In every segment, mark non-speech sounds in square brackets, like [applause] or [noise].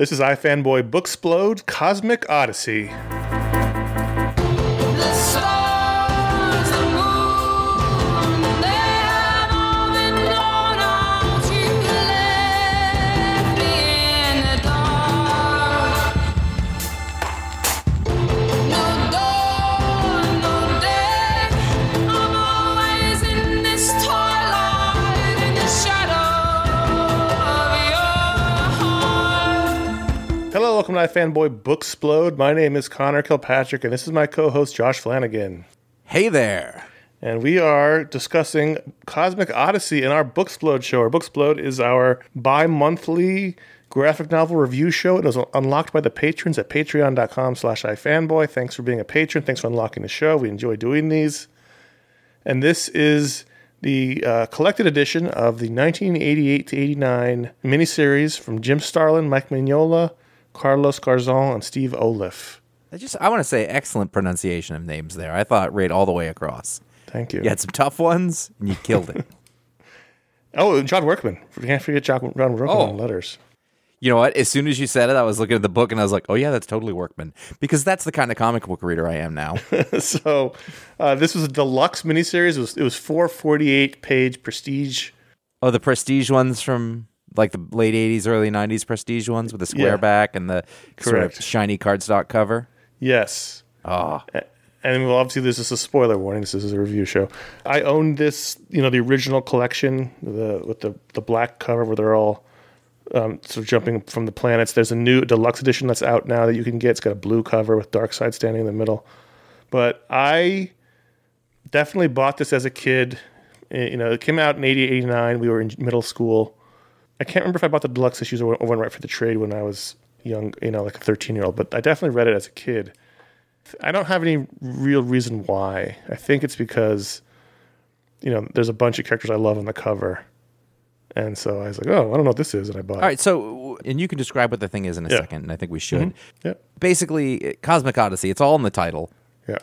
This is iFanboy Booksplode Cosmic Odyssey. Welcome to iFanboy Booksplode. My name is Conor Kilpatrick, and this is my co-host Josh Flanagan. Hey there. And we are discussing Cosmic Odyssey in our Booksplode show. Our Booksplode is our bi-monthly graphic novel review show. It is unlocked by the patrons at patreon.com slash ifanboy. Thanks for being a patron. Thanks for unlocking the show. We enjoy doing these. And this is the uh, collected edition of the 1988 to 89 miniseries from Jim Starlin, Mike Mignola, Carlos Garzon, and Steve Oliff. I just I want to say excellent pronunciation of names there. I thought right all the way across. Thank you. You had some tough ones and you killed it. [laughs] Oh, and John Workman. We can't forget John, John Workman Oh. on letters. you know what? As soon as you said it, I was looking at the book and I was like, "Oh yeah, that's totally Workman." Because that's the kind of comic book reader I am now. [laughs] so uh, this was a deluxe miniseries. It was, it was four 48 page prestige. oh, the prestige ones from like the late 80s, early 90s prestige ones with the square Yeah. back and the sort of shiny cardstock cover. Yes. Oh, And well, obviously, this is a spoiler warning. This is a review show. I own this, you know, the original collection, the with the the black cover where they're all um, sort of jumping from the planets. There's a new deluxe edition that's out now that you can get. It's got a blue cover with Darkseid standing in the middle. But I definitely bought this as a kid. Eh, You know, it came out in 88, 89. We were in middle school. I can't remember if I bought the deluxe issues or went right for the trade when I was young, you know, like a 13 year old, but I definitely read it as a kid. I don't have any real reason why. I think it's because, you know, there's a bunch of characters I love on the cover. And so I was like, oh, I don't know what this is. And I bought it. all right. So, and you can describe what the thing is in a Yeah. second, and I think we mm-hmm. should. it. Yeah. Basically, Cosmic Odyssey. It's all in the title.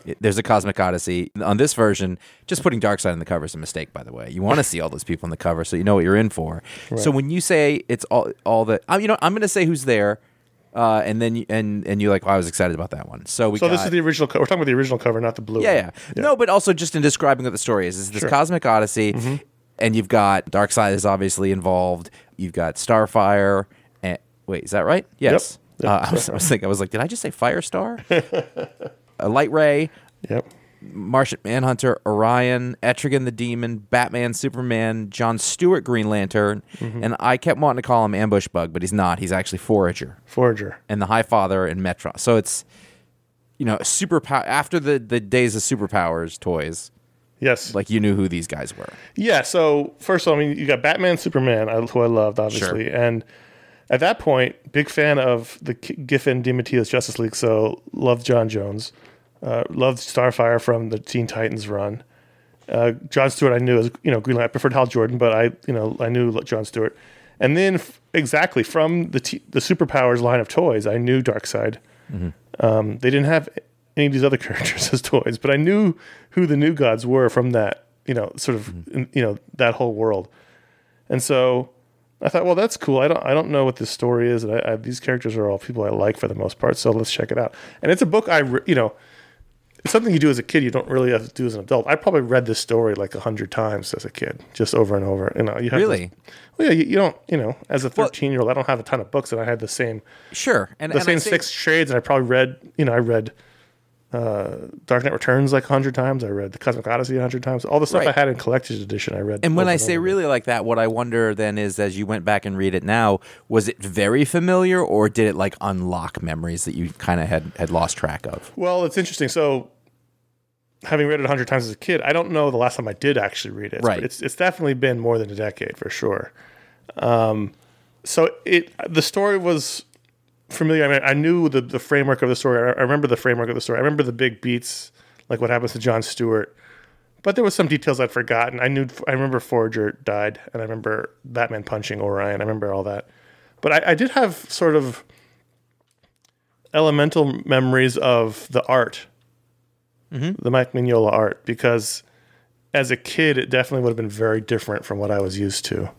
Yeah. There's a Cosmic Odyssey. On this version, just putting Darkseid on the cover is a mistake, by the way. You want to see all those people on the cover so you know what you're in for. So when you say it's all all the, uh, you know, I'm going to say who's there, uh, and then you, and and you're like, oh, I was excited about that one. So we So got, this is the original cover. We're talking about the original cover, not the blue yeah, one. yeah, No, but also just in describing what the story is. Is this Sure. Mm-hmm. Cosmic Odyssey, and you've got Darkseid is obviously involved. You've got Starfire. And, wait, is that right? Yes. Yep, Uh, I, was, I was thinking. I was like, did I just say Firestar? [laughs] a Light Ray. Yep. Martian Manhunter, Orion, Etrigan the Demon, Batman, Superman, John Stewart, Green Lantern, Mm-hmm. and I kept wanting to call him Ambush Bug, but he's not. He's actually Forager Forager. and the High Father and Metron. So it's you know super power after the the days of superpowers toys. Yes. Like you knew who these guys were. Yeah. So first of all, I mean, you got Batman, Superman, who I loved, obviously, and at that point, big fan of the Giffen DeMatteis Justice League. So loved John Jones, uh, loved Starfire from the Teen Titans run. Uh, John Stewart, I knew as you know Green Lantern. I preferred Hal Jordan, but I you know I knew John Stewart. And then f- exactly from the t- the superpowers line of toys, I knew Darkseid. Um, they didn't have any of these other [laughs] characters as toys, but I knew who the new gods were from that, you know, sort of, you know, that whole world. And so I thought, well, that's cool. I don't, I don't know what this story is. And I, I, these characters are all people I like for the most part. So let's check it out. And it's a book I, re- you know, it's something you do as a kid. You don't really have to do as an adult. I probably read this story like a hundred times as a kid, just over and over. You know, you have Really? this- well, yeah, you, you don't, you know, as a thirteen year old, I don't have a ton of books, and I had the same Sure, and the and same say- six trades, and I probably read, you know, I read uh, Dark Knight Returns like a hundred times. I read the Cosmic Odyssey a hundred times. All the stuff I had in collector's edition, I read. And when I say really like that, what I wonder then is, as you went back and read it now, was it very familiar, or did it like unlock memories that you kind of had had lost track of? well, it's interesting. So, having read it a hundred times as a kid, I don't know the last time I did actually read it. Right. But it's it's definitely been more than a decade for sure. Um, so it the story was familiar. I mean, I knew the the framework of the story. I, I remember the framework of the story. I remember the big beats, like what happens to John Stewart. But there was some details I'd forgotten. I knew. I remember Forager died, and I remember Batman punching Orion. I remember all that. But I, I did have sort of elemental memories of the art, mm-hmm. the Mike Mignola art, because as a kid, it definitely would have been very different from what I was used to.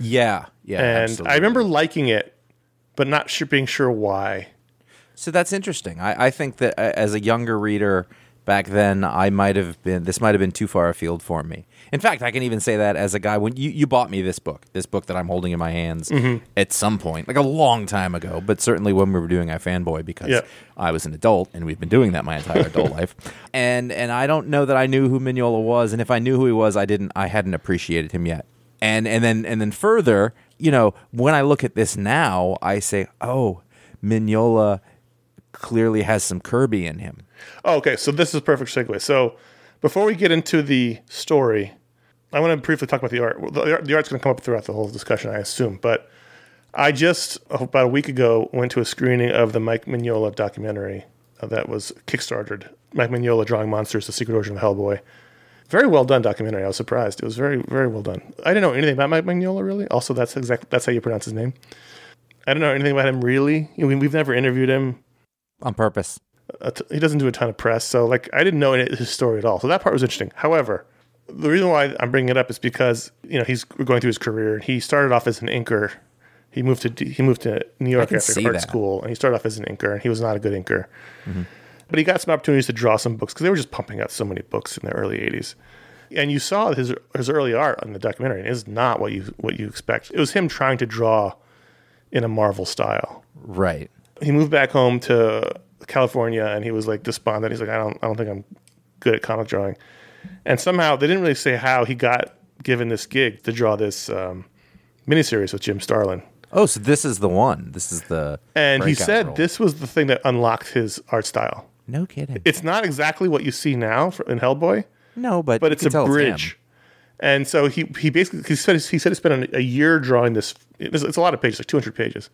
Yeah, yeah. And absolutely. I remember liking it, but not sure, being sure why. So that's interesting. I, I think that uh, as a younger reader back then, I might have been. This might have been too far afield for me. In fact, I can even say that as a guy when you, you bought me this book, this book that I'm holding in my hands Mm-hmm. at some point, like a long time ago, but certainly when we were doing iFanboy because Yeah. I was an adult and we've been doing that my entire adult [laughs] life. And and I don't know that I knew who Mignola was, and if I knew who he was, I didn't. I hadn't appreciated him yet. And and then and then further, you know, when I look at this now, I say, oh, Mignola clearly has some Kirby in him. Oh, okay, so this is perfect segue. So before we get into the story, I want to briefly talk about the art. The, art- the art's going to come up throughout the whole discussion, I assume. But I just about a week ago went to a screening of the Mike Mignola documentary uh, that was kickstarted. Mike Mignola drawing monsters: The Secret Origin of Hellboy. Very well done documentary. I was surprised. It was very, very well done. I didn't know anything about Mike Mignola really. Also, that's exactly that's how you pronounce his name. I don't know anything about him really. I mean, we've never interviewed him On purpose. t- he doesn't do a ton of press, so like I didn't know any- his story at all. So that part was interesting. However, the reason why I'm bringing it up is because you know he's going through his career. He started off as an inker. He moved to he moved to New York after art that. school, and he started off as an inker. And he was not a good inker, mm-hmm. But he got some opportunities to draw some books because they were just pumping out so many books in the early '80s. And you saw his his early art on the documentary, and it's not what you what you expect. It was him trying to draw in a Marvel style Right. he moved back home to California and he was like despondent. He's like, I don't, I don't think I'm good at comic drawing. And somehow they didn't really say how he got given this gig to draw this um, miniseries with Jim Starlin. Oh, so this is the one. This is the And he said role. this was the thing that unlocked his art style. No kidding. It's not exactly what you see now for, in Hellboy, no, but but it's a bridge. and so he he basically he said he said he spent a year drawing this. It's, it's a lot of pages, like 200 pages.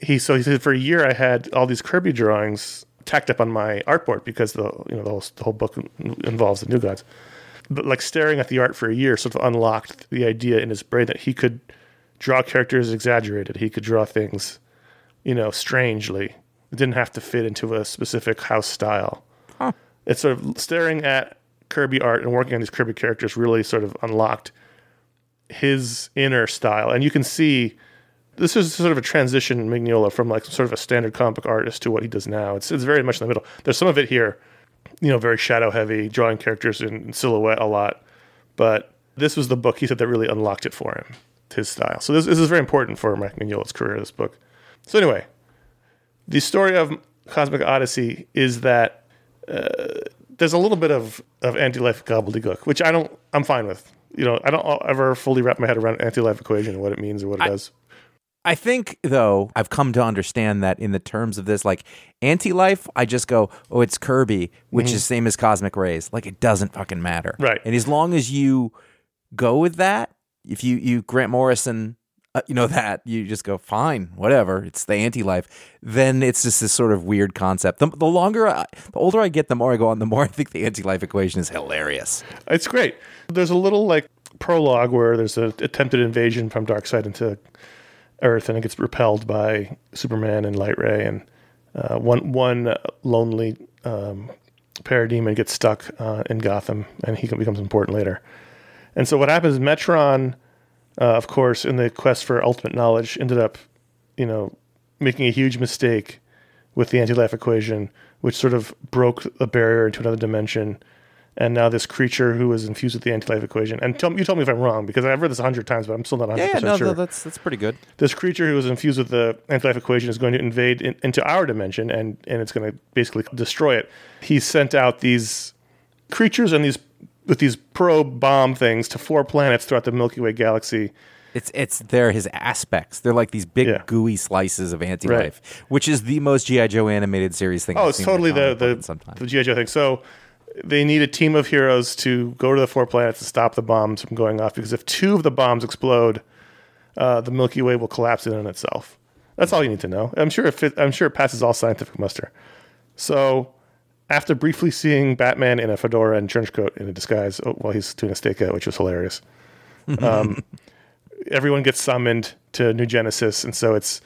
He so he said for a year I had all these Kirby drawings tacked up on my artboard because the you know the whole, the whole book involves the New Gods. But like staring at the art for a year sort of unlocked the idea in his brain that he could draw characters exaggerated. He could draw things, you know, strangely. It didn't have to fit into a specific house style. It's sort of staring at Kirby art and working on these Kirby characters really sort of unlocked his inner style. And you can see this is sort of a transition in Mignola from like sort of a standard comic book artist to what he does now. It's it's very much in the middle. There's some of it here, you know, very shadow heavy, drawing characters in silhouette a lot. But this was the book he said that really unlocked it for him, his style. So this, this is very important for Mike Mignola's career, this book. So anyway, the story of Cosmic Odyssey is that uh, there's a little bit of, of anti-life gobbledygook, which I don't, I'm fine with. You know, I don't ever fully wrap my head around anti-life equation and what it means or what it does. I think though I've come to understand that in the terms of this, like anti-life, I just go, oh, it's Kirby, which is same as cosmic rays. Like it doesn't fucking matter, Right. And as long as you go with that, if you you Grant Morrison, uh, you know that you just go fine, whatever. It's the anti-life. Then it's just this sort of weird concept. The, the longer, I, the older I get, the more I go on, the more [laughs] I think the anti-life equation is hilarious. It's great. There's a little like prologue where there's an attempted invasion from Darkseid into Earth, and it gets repelled by Superman and Light Ray, and uh, one one lonely um, parademon gets stuck uh, in Gotham, and he becomes important later. And so what happens? Metron, uh, of course, in the quest for ultimate knowledge, ended up, you know, making a huge mistake with the anti-life equation, which sort of broke a barrier into another dimension. And now this creature who is infused with the anti-life equation, and tell you tell me if I'm wrong because I've read this a hundred times, but I'm still not 100 Yeah, yeah, no, sure. no, that's that's pretty good. this creature who is infused with the anti-life equation is going to invade in, into our dimension, and and it's going to basically destroy it. He sent out these creatures and these with these probe bomb things to four planets throughout the Milky Way galaxy. It's it's they're his aspects. They're like these big Yeah. gooey slices of anti-life, which is the most GI Joe animated series thing. Oh, I've it's totally the the the GI Joe thing. So they need a team of heroes to go to the four planets to stop the bombs from going off because if two of the bombs explode, uh, the Milky Way will collapse in on itself. That's all you need to know. I'm sure it I'm sure it passes all scientific muster. So, after briefly seeing Batman in a fedora and trench coat in a disguise oh, while he's doing a stakeout, which was hilarious, [laughs] um, everyone gets summoned to New Genesis, and so it's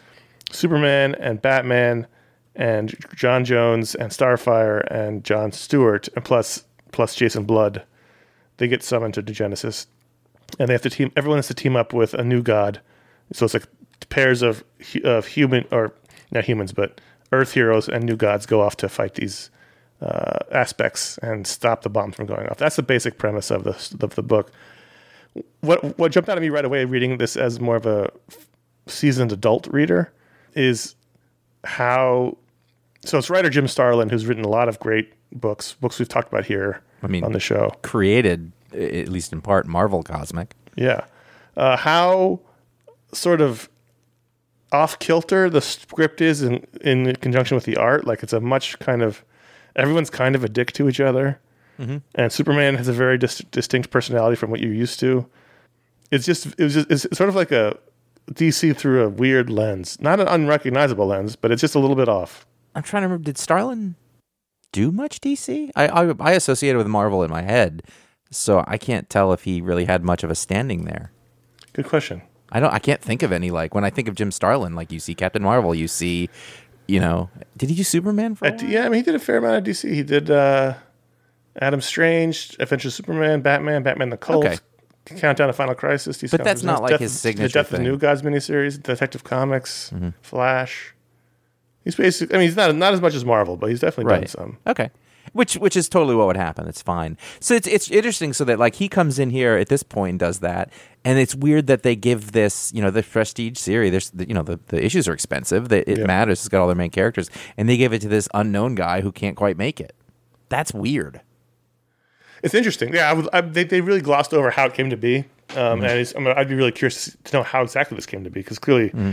Superman and Batman and John Jones and Starfire and John Stewart, and plus plus Jason Blood. They get summoned to New Genesis, and they have to team. Everyone has to team up with a new god. So it's like pairs of of human or not humans, but Earth heroes and new gods go off to fight these uh, aspects and stop the bombs from going off. That's the basic premise of the of the book. What what jumped out at me right away reading this as more of a seasoned adult reader is how so it's writer Jim Starlin who's written a lot of great books, books we've talked about here I mean- on the show. Created, at least in part, Marvel Cosmic. Yeah. Uh, how sort of off kilter the script is in, in conjunction with the art. Like it's a much kind of, everyone's kind of a dick to each other. Mm-hmm. And Superman has a very dis- distinct personality from what you're used to. It's just, it was just, it's sort of like a DC through a weird lens. Not an unrecognizable lens, but it's just a little bit off. I'm trying to remember. Did Starlin do much DC? I, I I associated with Marvel in my head, so I can't tell if he really had much of a standing there. Good question. I don't. I can't think of any. Like when I think of Jim Starlin, like you see Captain Marvel, you see, you know, did he do Superman for? A while? yeah, I mean, he did a fair amount of DC. He did uh, Adam Strange, Adventure Superman, Batman, Batman the Cult, Okay. Countdown to Final Crisis. DC But that's not like Death- his The signature Death thing. Mm-hmm. of the New Gods miniseries, Detective Comics, Flash. He's basically, I mean, he's not not as much as Marvel, but he's definitely done some. Okay. Which which is totally what would happen. It's fine. So it's it's interesting. So that like he comes in here at this point and does that, and it's weird that they give this you know the prestige series. There's the, you know the, the issues are expensive. That it Yeah. matters. It's got all their main characters, and they give it to this unknown guy who can't quite make it. That's weird. It's interesting. Yeah, I would, I, they they really glossed over how it came to be, um, Mm-hmm. and it's, I mean, I'd be really curious to know how exactly this came to be because clearly. Mm-hmm.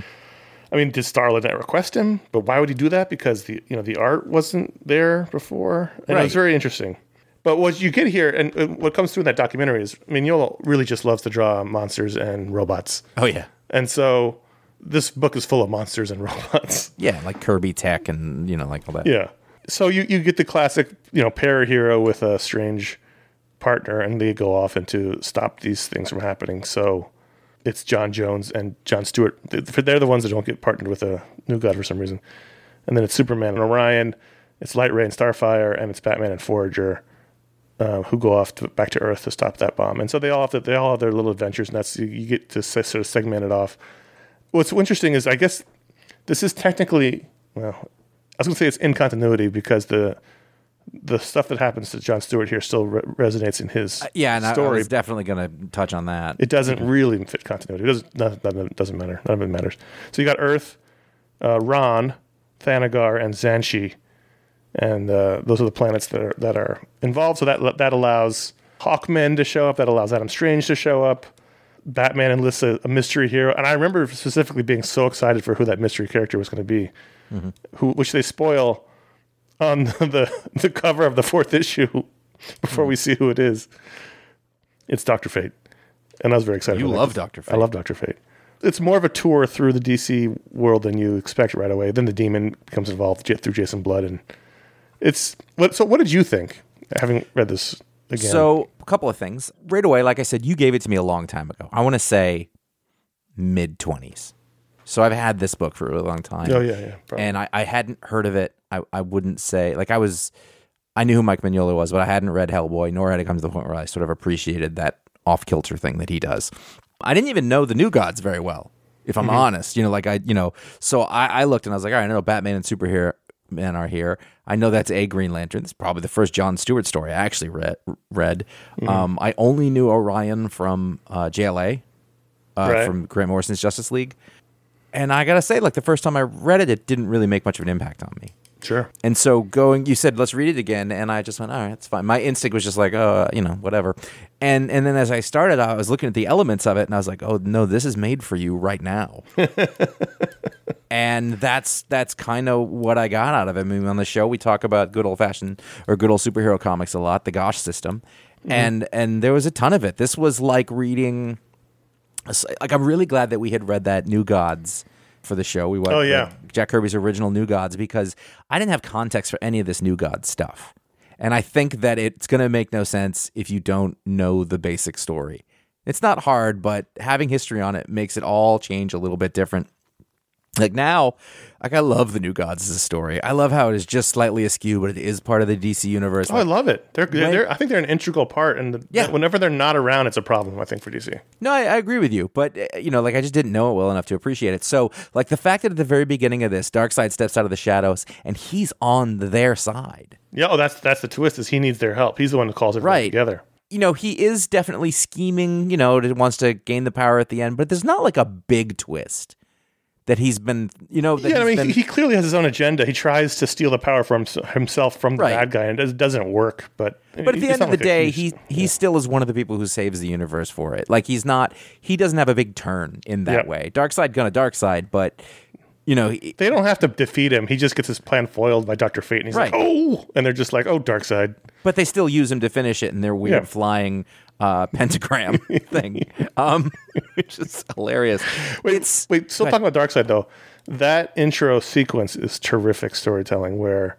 I mean, did Starlin request him? But why would he do that? Because the you know the art wasn't there before, and it was very interesting. But what you get here, and what comes through in that documentary is, I mean, Mignola really just loves to draw monsters and robots, Oh yeah. and so this book is full of monsters and [laughs] robots. Yeah, like Kirby Tech and you know like all that. Yeah. So you, you get the classic, you know, para hero with a strange partner, and they go off and to stop these things from happening. So it's John Jones and John Stewart. They're the ones that don't get partnered with a new god for some reason. And then it's Superman and Orion. It's Light Ray and Starfire, and it's Batman and Forager, uh, who go off to, back to Earth to stop that bomb. And so they all have to, they all have their little adventures, and that's you, get to sort of segment it off. What's interesting is, I guess this is technically well, I was going to say it's in continuity because the the stuff that happens to John Stewart here still re- resonates in his Yeah, and I- I, story. was definitely going to touch on that. it doesn't really fit continuity. It doesn't, none, none doesn't matter. None of it matters. So you got Earth, uh, Rann, Thanagar, and Xanshi, and uh, those are the planets that are that are involved. So that that allows Hawkmen to show up. That allows Adam Strange to show up. Batman enlists a, a mystery hero, and I remember specifically being so excited for who that mystery character was going to be, who which they spoil on [laughs] the the cover of the fourth issue before we hmm. see who it is. It's Doctor Fate, and I was very excited. You that Dr. Fate. I love Doctor Fate. It's more of a tour through the DC world than you expect right away. Then the demon becomes involved through Jason Blood, and it's what. So, what did you think having read this again? So, a couple of things. Right away, like I said, you gave it to me a long time ago. I want to say mid 20s. So, I've had this book for a really long time. oh yeah, yeah, probably. And I, I hadn't heard of it. I, I wouldn't say, like, I was, I knew who Mike Mignola was, but I hadn't read Hellboy, nor had it come to the point where I sort of appreciated that off kilter thing that he does. I didn't even know the New Gods very well, if I'm honest. You know, like I, you know, so I, I looked and I was like, all right, I know Batman and superhero men are here. I know that's a Green Lantern. It's probably the first John Stewart story I actually read. read. Um, I only knew Orion from uh, JLA, uh, Right. from Grant Morrison's Justice League. And I gotta say, like the first time I read it, it didn't really make much of an impact on me. sure. And so going, you said let's read it again, and I just went, all right, it's fine. My instinct was just like, oh, uh, you know, whatever. And and then as I started, I was looking at the elements of it, and I was like, oh no, this is made for you right now. [laughs] and that's that's kind of what I got out of it. I mean, on the show we talk about good old fashioned or good old superhero comics a lot, the Gosh system, mm-hmm. and and there was a ton of it. This was like reading. Like I'm really glad that we had read that New Gods for the show. We watched Oh, yeah. Jack Kirby's original New Gods because I didn't have context for any of this New Gods stuff. And I think that it's going to make no sense if you don't know the basic story. It's not hard, but having history on it makes it all change a little bit different. Like now, like I love the New Gods as a story. I love how it is just slightly askew, but it is part of the DC universe. Oh, I love it. They're, they're I think they're an integral part, and the, Yeah. whenever they're not around, it's a problem. I think for DC. No, I, I agree with you, but uh, you know, like I just didn't know it well enough to appreciate it. So, like the fact that at the very beginning of this, Darkseid steps out of the shadows and he's on their side. Yeah, oh, that's that's the twist. Is he needs their help? He's the one who calls everyone Right. together. You know, he is definitely scheming. You know, wants to gain the power at the end, but there's not like a big twist that he's been. You know, that Yeah, I mean, been- he clearly has his own agenda. He tries to steal the power from himself from the Right. bad guy, and it doesn't work. But But at the end of the like day, huge- he he still is one of the people who saves the universe for it. Like he's not he doesn't have a big turn in that Yeah. way. Darkseid gonna Darkseid, but you know, he- they don't have to defeat him. He just gets his plan foiled by Doctor Fate, and he's like, "Oh!" And they're just like, "Oh, Darkseid." but they still use him to finish it in their weird Yeah. flying uh, pentagram [laughs] thing, um, which is hilarious. Wait, it's wait. Still talking about Darkseid though. That intro sequence is terrific storytelling, where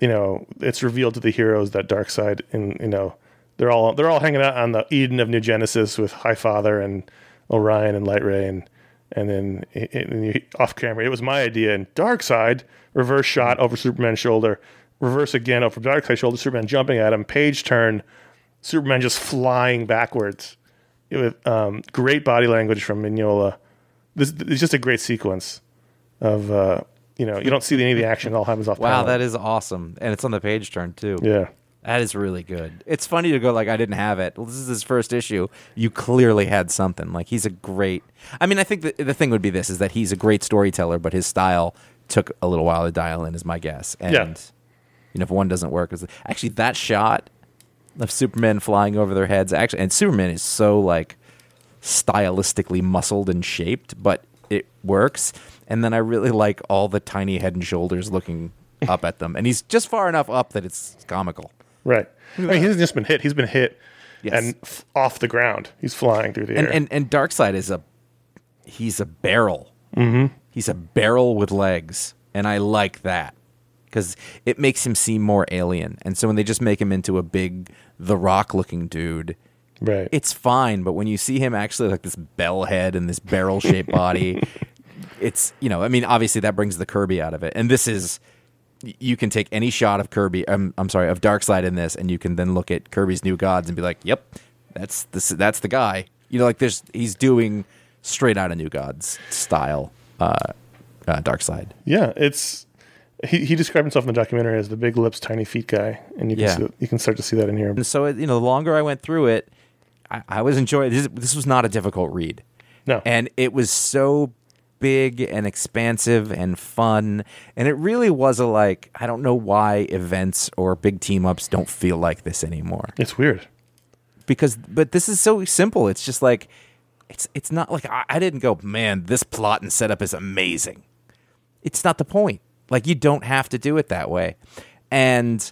you know it's revealed to the heroes that Darkseid, and you know they're all they're all hanging out on the Eden of New Genesis with High Father and Orion and Light Ray, and and then it, it- off camera, it was my idea. And Darkseid reverse shot over Superman's shoulder, reverse again over Darkseid shoulder, Superman jumping at him, page turn, Superman just flying backwards. With um, great body language from Mignola. This is just a great sequence of uh, you know you don't see any of the action. It all happens off. wow, panel. that is awesome, and it's on the page turn too. yeah. That is really good. It's funny to go like I didn't have it. Well, this is his first issue. You clearly had something. Like he's a great. I mean, I think the the thing would be this is that he's a great storyteller, but his style took a little while to dial in, is my guess. And Yeah. you know, if one doesn't work, is actually that shot of Superman flying over their heads. Actually, and Superman is so like stylistically muscled and shaped, but it works. And then I really like all the tiny head and shoulders looking [laughs] up at them, and he's just far enough up that it's comical. Right. I mean, he's just been hit. He's been hit Yes. and f- off the ground. He's flying through the and air. and and Darkseid is a he's a barrel. Mm-hmm. He's a barrel with legs, and I like that because it makes him seem more alien. And so when they just make him into a big The Rock looking dude, right. it's fine. But when you see him actually like this bell head and this barrel shaped [laughs] body, it's you know I mean obviously that brings the Kirby out of it, and this is. You can take any shot of Kirby. I'm, I'm sorry, of Darkseid in this, and you can then look at Kirby's New Gods and be like, "Yep, that's this. That's the guy." You know, like there's he's doing straight out of New Gods style uh, uh, Darkseid. yeah. It's he, he described himself in the documentary as the big lips, tiny feet guy, and you can Yeah. see, you can start to see that in here. And so, you know, the longer I went through it, I, I was enjoying. This, this was not a difficult read. No. and it was so big and expansive and fun, and it really was a like. I don't know why events or big team ups don't feel like this anymore. It's weird. because but this is so simple it's just like it's it's not like I, I didn't go man this plot and setup is amazing it's not the point like you don't have to do it that way. And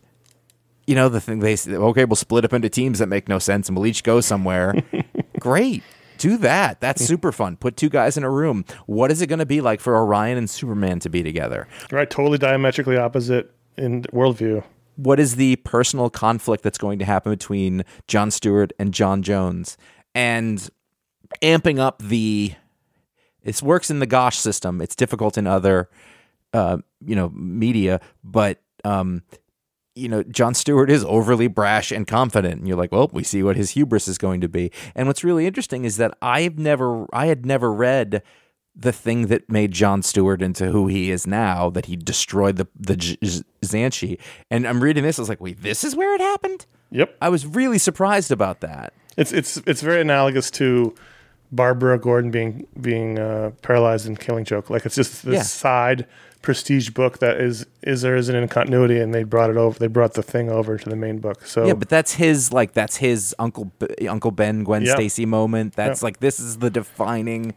you know the thing they say okay we'll split up into teams that make no sense and we'll each go somewhere. [laughs] Great. Do that. That's super fun. Put two guys in a room. What is it going to be like for orion and superman to be together? Right. Totally diametrically opposite in worldview. what is the personal conflict that's going to happen between John Stewart and John Jones? And amping up the it works in the gosh system. It's difficult in other uh, you know media but um you know John Stewart is overly brash and confident and you're like well we see what his hubris is going to be and what's really interesting is that I've never I had never read the thing that made John Stewart into who he is now, that he destroyed the the Xanshi. And I'm reading this, I was like, wait, this is where it happened? Yep. I was really surprised about that. It's it's it's very analogous to Barbara Gordon being being uh, paralyzed in Killing Joke. Like it's just this Yeah. side prestige book that is is there isn't in continuity, and they brought it over. They brought the thing over to the main book. So Yeah, but that's his like that's his Uncle B- Uncle Ben Gwen Yeah. Stacy moment. That's Yeah. like this is the defining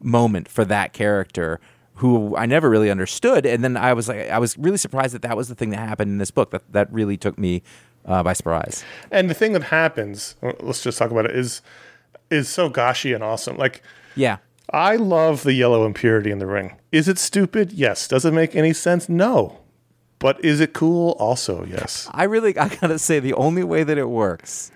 moment for that character who I never really understood and then I was like I was really surprised that that was the thing that happened in this book. That that really took me uh, by surprise. and the thing that happens, let's just talk about it, is is so goshy and awesome. Like Yeah. I love the yellow impurity in the ring. Is it stupid? Yes. Does it make any sense? No. But is it cool? Also, yes. I really, I gotta say, the only way that it works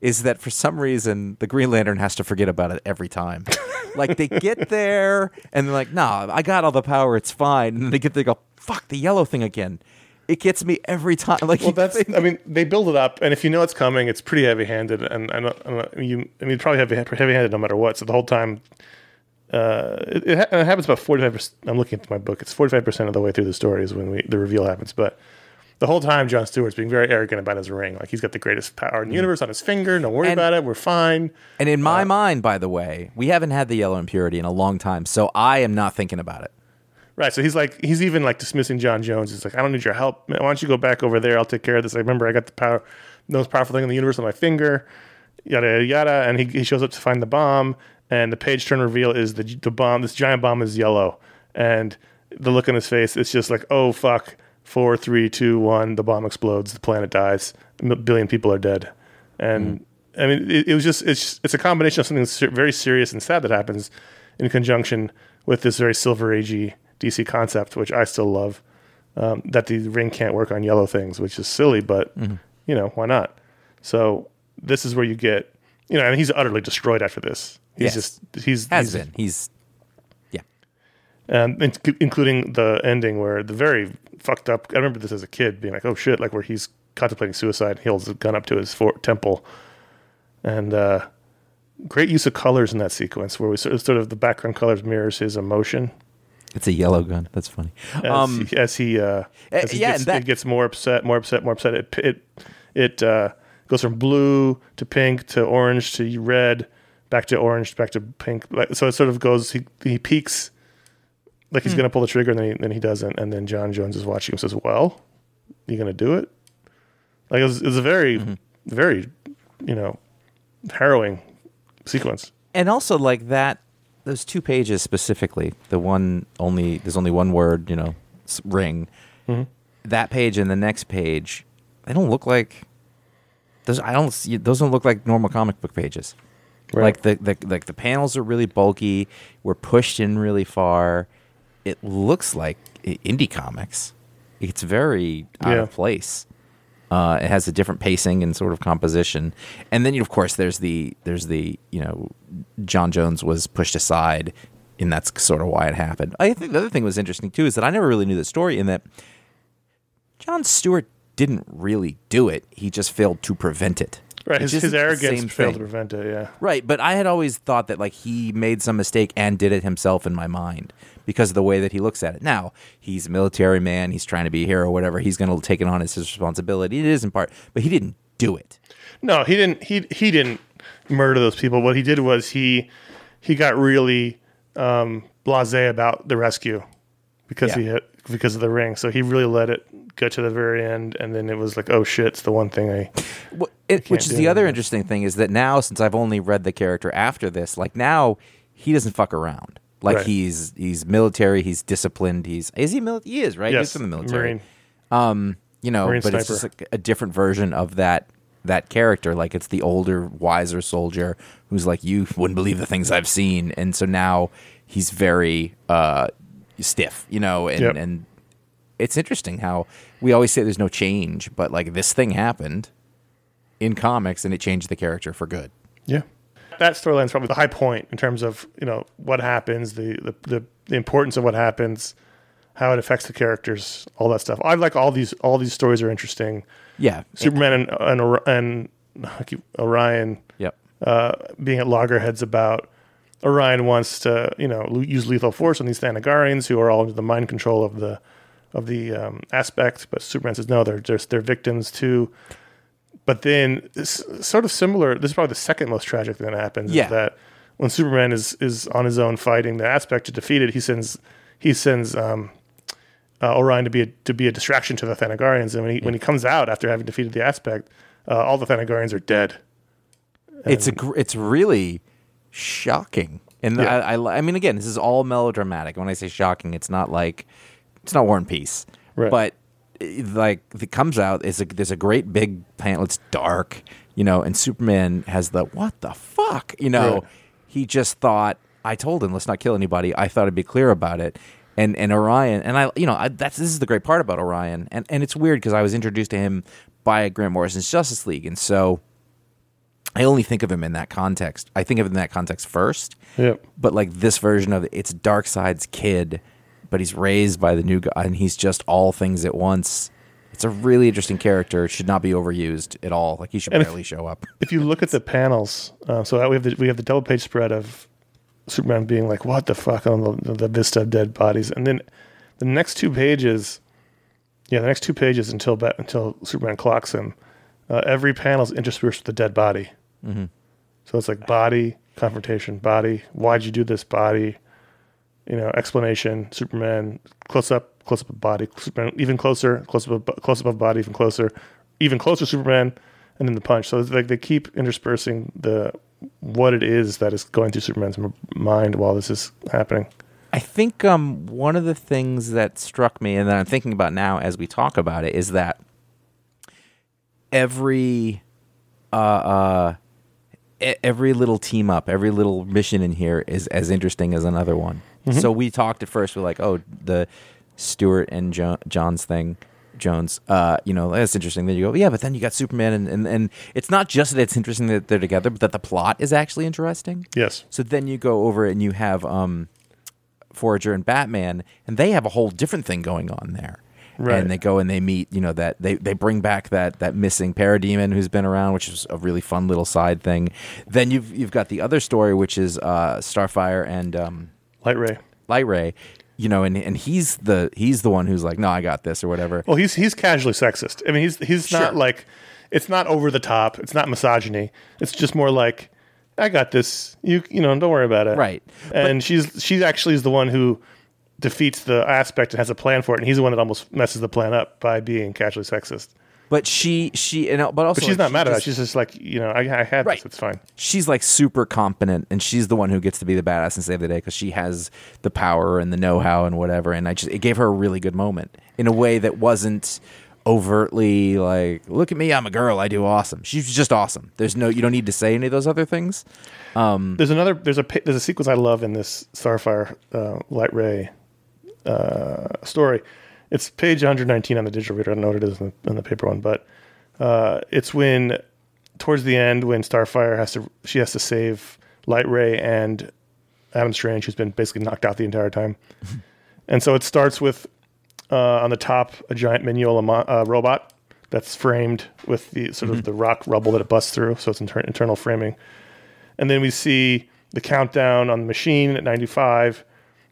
is that for some reason the Green Lantern has to forget about it every time. [laughs] like they get there and they're like, "Nah, I got all the power. It's fine." And they get there, and go, "Fuck the yellow thing again." It gets me every time. [laughs] Like, Well, that's. I mean, they build it up, and if you know it's coming, it's pretty heavy-handed, and I know, I you. I mean, probably heavy, heavy-handed no matter what. So the whole time, uh, it, it, ha- it happens about forty-five. percent I'm looking at my book. It's forty-five percent of the way through the story is when we, the reveal happens. But the whole time, John Stewart's being very arrogant about his ring. Like he's got the greatest power in the universe on his finger. Don't worry And- about it. We're fine. and in my mind, by the way, we haven't had the yellow impurity in a long time, so I am not thinking about it. Right. So he's like, he's even like dismissing John Jones. He's like, I don't need your help. Why don't you go back over there? I'll take care of this. I remember I got the power, the most powerful thing in the universe on my finger, yada, yada, yada. And he, he shows up to find the bomb. And the page turn reveal is the, the bomb, this giant bomb is yellow. And the look on his face, it's just like, oh, fuck. Four, three, two, one. The bomb explodes. The planet dies. A billion people are dead. And I mean, it, it was just, it's, it's a combination of something ser- very serious and sad that happens in conjunction with this very silver agey DC concept, which I still love. Um, that the ring can't work on yellow things, which is silly, but you know why not? So this is where you get, you know, and he's utterly destroyed after this. He's Yes. just he's Has he's, been. He's yeah. and in- including the ending where the very fucked up. I remember this as a kid being like, oh shit, like where he's contemplating suicide, he holds a gun up to his for- temple, and uh, great use of colors in that sequence where we sort of, sort of the background colors mirrors his emotion. It's a yellow gun. That's funny. as Um, he, as he, uh, eh, as he yeah, gets, that- it gets more upset, more upset, more upset. It it it uh, goes from blue to pink to orange to red, back to orange, back to pink. Like, so it sort of goes. He he peaks like he's going to pull the trigger, and then he, then he doesn't, and then John Jones is watching him. Says, "Well, you going to do it?" Like it was, it was a very Mm-hmm. very you know harrowing sequence. and also like that those two pages specifically the one only there's only one word you know ring that page and the next page they don't look like those i don't see those don't look like normal comic book pages Right. like the, the like the panels are really bulky we're pushed in really far it looks like indie comics it's very out Yeah. of place uh, it has a different pacing and sort of composition, and then of course there's the there's the you know John Jones was pushed aside, and that's sort of why it happened. I think the other thing was interesting too is that I never really knew the story in that John Stewart didn't really do it; he just failed to prevent it. [laughs] Right, his, his arrogance failed to prevent it. Yeah, Right, but I had always thought that like he made some mistake and did it himself in my mind because of the way that he looks at it. Now he's a military man; he's trying to be a hero, whatever. He's going to take it on as his responsibility. It is in part, but he didn't do it. No, he didn't. He he didn't murder those people. What he did was he he got really um, blasé about the rescue because he Yeah. Because of the ring. So he really let it get to the very end, and then it was like, oh shit, it's the one thing I. Wh- it, which is the other interesting thing is that now since I've only read the character after this, like now he doesn't fuck around. Like Right. he's he's military, he's disciplined, he's is he mil- he is, right? Yes, he's from the military. Marine. Um, you know, Marine but it's just like a different version of that that character. Like it's the older, wiser soldier who's like, you wouldn't believe the things I've seen, and so now he's very uh, stiff, you know, and Yep. and it's interesting how we always say there's no change, but like this thing happened in comics and it changed the character for good. Yeah. That storyline is probably the high point in terms of you know what happens, the, the the the importance of what happens, how it affects the characters, all that stuff. I like all these all these stories are interesting. Yeah. Superman and and, and Orion Yep. uh, being at loggerheads about Orion wants to, you know, use lethal force on these Thanagarians who are all under the mind control of the of the um, aspect, but Superman says no, they're just they're victims too. But then, it's sort of similar. This is probably the second most tragic thing that happens. Yeah. Is that when Superman is is on his own fighting the aspect to defeat it, he sends he sends um, uh, Orion to be a, to be a distraction to the Thanagarians, and when he when he comes out after having defeated the aspect, uh, all the Thanagarians are dead. it's a gr- it's really shocking and Yeah. I, I i mean again this is all melodramatic when i say shocking it's not like it's not war and peace Right. but it, like it comes out it's a there's a great big panel it's dark you know and superman has the what the fuck you know Right. he just thought I told him let's not kill anybody. I thought I'd be clear about it. And and Orion and I you know I, that's this is the great part about Orion and and it's weird because I was introduced to him by Grant Morrison's Justice League and so I only think of him in that context. I think of him in that context first. Yep. But like this version of it, it's Darkseid's kid, but he's raised by the new guy and he's just all things at once. It's a really interesting character. It should not be overused at all. Like he should And if- barely show up. if you look at the [laughs] panels, uh, so we have the we have the double page spread of Superman being like, "What the fuck?" on the, the vista of dead bodies, and then the next two pages, yeah, the next two pages until until Superman clocks him, uh, every panel is interspersed with a dead body. Mm-hmm. So it's like body confrontation, body. Why'd you do this? Body, you know, explanation. Superman close up, close up of body. Superman even closer, close up, of, close up of body, even closer, even closer. Superman, and then the punch. So it's like they keep interspersing the what it is that is going through Superman's m- mind while this is happening. I think um, one of the things that struck me and that I'm thinking about now as we talk about it is that every uh, uh, every little team up, every little mission in here is as interesting as another one. So we talked at first, we're like, oh, the Stewart and jo- John's thing. Jones, uh, you know, that's interesting. Then you go, yeah, but then you got Superman, and, and, and it's not just that it's interesting that they're together, but that the plot is actually interesting. Yes. So then you go over and you have um, Forager and Batman, and they have a whole different thing going on there. Right. And they go and they meet, you know, that they, they bring back that that missing parademon who's been around, which is a really fun little side thing. Then you've you've got the other story, which is uh, Starfire and um, Light Ray. Light Ray, you know, and, and he's the he's the one who's like, no, I got this or whatever. Well, he's he's casually sexist. I mean, he's he's Sure. not like it's not over the top. It's not misogyny. It's just more like I got this. You you know, don't worry about it. Right. And she's she actually is the one who defeats the aspect and has a plan for it, and he's the one that almost messes the plan up by being casually sexist. But she she and but also But she's like, not she mad at it. She's just like you know, I, I had Right. this. It's fine. she's like super competent and she's the one who gets to be the badass and save the day because she has the power and the know-how and whatever and i just it gave her a really good moment in a way that wasn't overtly like look at me i'm a girl i do awesome she's just awesome there's no you don't need to say any of those other things There's another. There's a there's a sequence I love in this Starfire uh, Light Ray uh, story. It's page 119 on the digital reader. I don't know what it is in the, in the paper one, but uh, it's when towards the end when Starfire has to she has to save Light Ray and Adam Strange, who's been basically knocked out the entire time. [laughs] and so it starts with uh, on the top a giant Mignola mo- uh, robot that's framed with the sort of the rock rubble that it busts through, so it's inter- internal framing. And then we see the countdown on the machine at 95.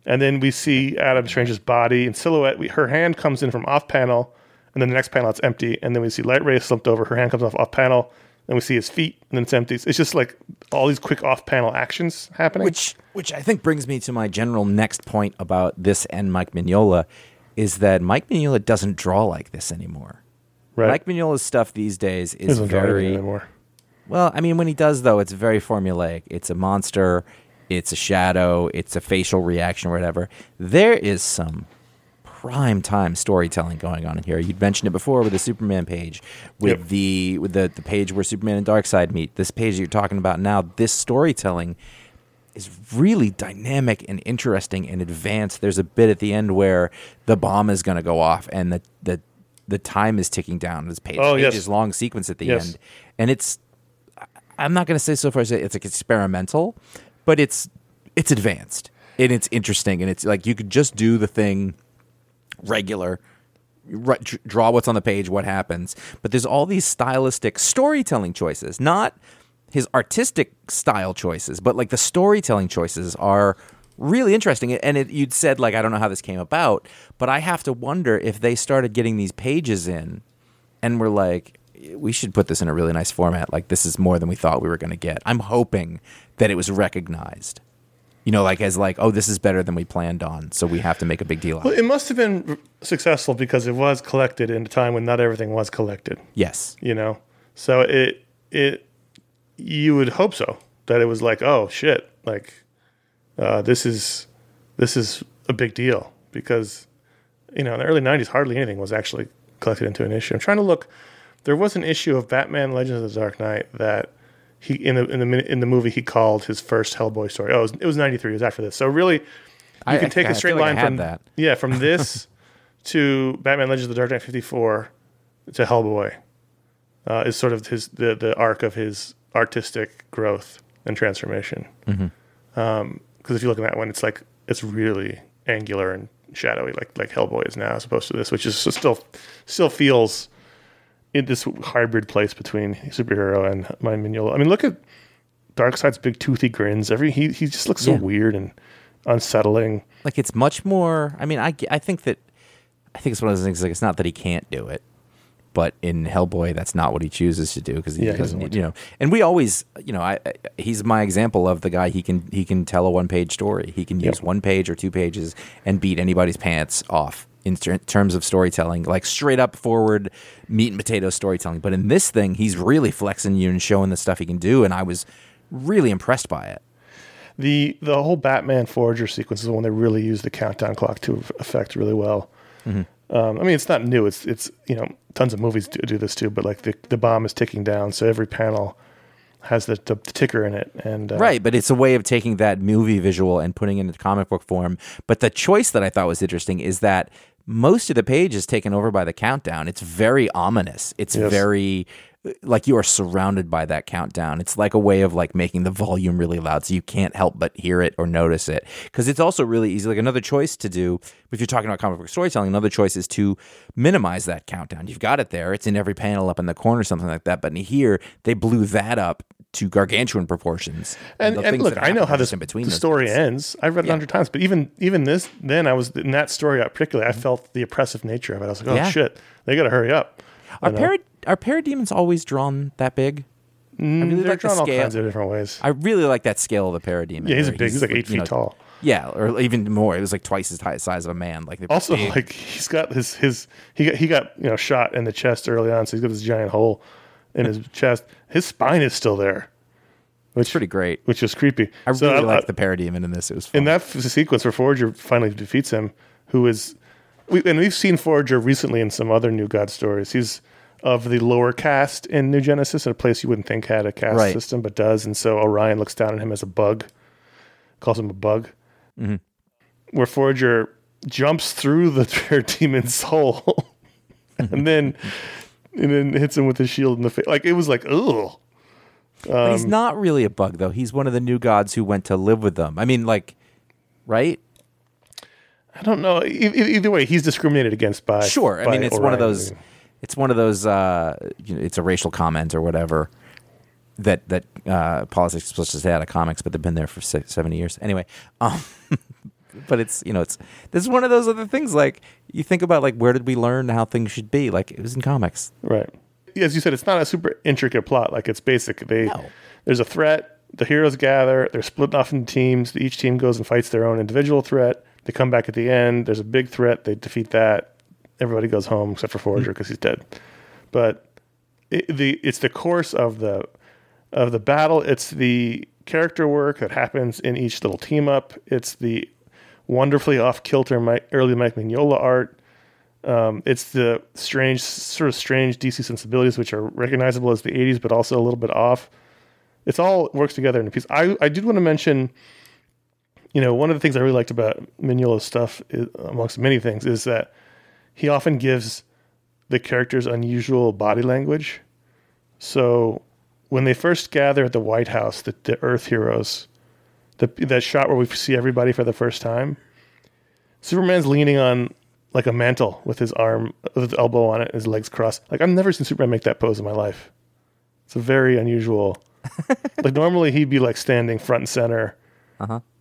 And then we see Adam Strange's body in silhouette. We, her hand comes in from off panel, and then the next panel it's empty. And then we see Light Ray slumped over. Her hand comes off off panel. and we see his feet, and then it's empty. It's just like all these quick off panel actions happening. which which i think brings me to my general next point about this and mike mignola is that mike mignola doesn't draw like this anymore right? mike mignola's stuff these days is doesn't draw anything very anymore. Well, I mean, when he does, though, it's very formulaic. It's a monster, it's a shadow, it's a facial reaction, or whatever. There is some prime time storytelling going on in here. You'd mentioned it before with the Superman page, with Yep. the with the, the page where Superman and Darkseid meet. This page that you're talking about now, this storytelling is really dynamic and interesting and advanced. There's a bit at the end where the bomb is going to go off and the the the time is ticking down. This page, Oh, yes. pages long sequence at the Yes. end, and it's I'm not going to say so far as it's like experimental, but it's it's advanced and it's interesting and it's like you could just do the thing regular draw what's on the page what happens. But there's all these stylistic storytelling choices not his artistic style choices but like the storytelling choices are really interesting. And it, you'd said like i don't know how this came about but i have to wonder if they started getting these pages in and we're like we should put this in a really nice format. Like this is more than we thought we were going to get. I'm hoping that it was recognized. You know like as like oh this is better than we planned on so we have to make a big deal out Well, of it it must have been successful because it was collected in a time when not everything was collected. yes. You know? So it it you would hope so that it was like oh shit like uh, this is this is a big deal because you know in the early 90s hardly anything was actually collected into an issue. I'm trying to look there was an issue of batman legends of the dark knight that he in the in the in the movie he called his first Hellboy story. Oh, it was, it was ninety three. It was after this. So really, you I- can take I a straight like line had from that. yeah from [laughs] this to Batman Legends of the Dark Knight fifty four to Hellboy uh, is sort of his the the arc of his artistic growth and transformation. Mm-hmm. Because if you look at that one, it's like it's really angular and shadowy, like like Hellboy is now, as opposed to this, which is still still feels in this hybrid place between superhero and Mike Mignola. I mean, look at Darkseid's big toothy grins. Every he he just looks so Yeah. weird and unsettling. Like it's much more. I mean, I, I think that I think it's one of those things. Like it's not that he can't do it, but in Hellboy, that's not what he chooses to do because he Yeah, he doesn't doesn't. You know, and we always, you know, I, I he's my example of the guy. He can he can tell a one page story. He can use Yep. one page or two pages and beat anybody's pants off in ter- terms of storytelling, like straight up forward meat and potato storytelling. But in this thing, he's really flexing you and showing the stuff he can do, and I was really impressed by it. The the whole Batman Forager sequence is the one they really use the countdown clock to effect really well. Um, I mean, it's not new. It's it's you know tons of movies do, do this too. But like the the bomb is ticking down, so every panel has the, the, ticker in it. And uh, Right, but it's a way of taking that movie visual and putting it into comic book form. But the choice that I thought was interesting is that most of the page is taken over by the countdown. It's very ominous. It's Yes. very like you are surrounded by that countdown. It's like a way of like making the volume really loud so you can't help but hear it or notice it. Because it's also really easy. Like another choice to do, if you're talking about comic book storytelling, another choice is to minimize that countdown. You've got it there. It's in every panel up in the corner, something like that. But in here, they blew that up to gargantuan proportions. And, the and look, I know how this in between the story bits. ends. I've read it a Yeah. hundred times, but even even this, then I was in that story uh, particularly. I mm-hmm. felt the oppressive nature of it. I was like, oh Yeah. shit, they got to hurry up. Are parad are parademons always drawn that big? I mm, really They're like the drawn all scale. kinds of different ways. I really like that scale of the parademon. yeah, he's big. He's, like eight feet know, tall. Yeah, or even more. It was like twice as high size of a man. Like Also, big. like he's got his his he got he got you know shot in the chest early on, so he's got this giant hole in his [laughs] chest. His spine is still there, which pretty great. which is creepy. I So really like the parademon in this. It was fun. in that f- sequence where Forager finally defeats him, who is, we, and we've seen Forager recently in some other New God stories. He's of the lower caste in New Genesis, a place you wouldn't think had a caste Right. system, but does. And so Orion looks down on him as a bug, calls him a bug. Mm-hmm. Where Forager jumps through the [laughs] demon's [laughs] hole, and then and then hits him with his shield in the face. Like it was like, ugh. Um, he's not really a bug though. He's one of the new gods who went to live with them. I mean, like, right? I don't know. E- either way, he's discriminated against by. Sure. I by mean, it's one of Orion. those. It's one of those. Uh, you know, it's a racial comment or whatever that that uh, politics is supposed to stay out of comics, but they've been there for six, seventy years anyway. Um, [laughs] but it's you know it's this is one of those other things. Like you think about like where did we learn how things should be? Like it was in comics. Right. As you said, it's not a super intricate plot. Like it's basic. They No. there's a threat. The heroes gather. They're split off into teams. Each team goes and fights their own individual threat. They come back at the end. There's a big threat. They defeat that. Everybody goes home except for Forager because he's dead. But it, the it's the course of the of the battle. It's the character work that happens in each little team up. It's the wonderfully off kilter Mike, early Mike Mignola art. Um, it's the strange, sort of strange DC sensibilities, which are recognizable as the 80s, but also a little bit off. It's all works together in a piece. I, I did want to mention, you know, one of the things I really liked about Mignola's stuff, is, amongst many things, is that he often gives the characters unusual body language. So when they first gather at the White House, the, the Earth heroes, the, that shot where we see everybody for the first time, Superman's leaning on like a mantle with his arm, with his elbow on it, his legs crossed. Like I've never seen Superman make that pose in my life. It's a very unusual. [laughs] like normally he'd be like standing front and center,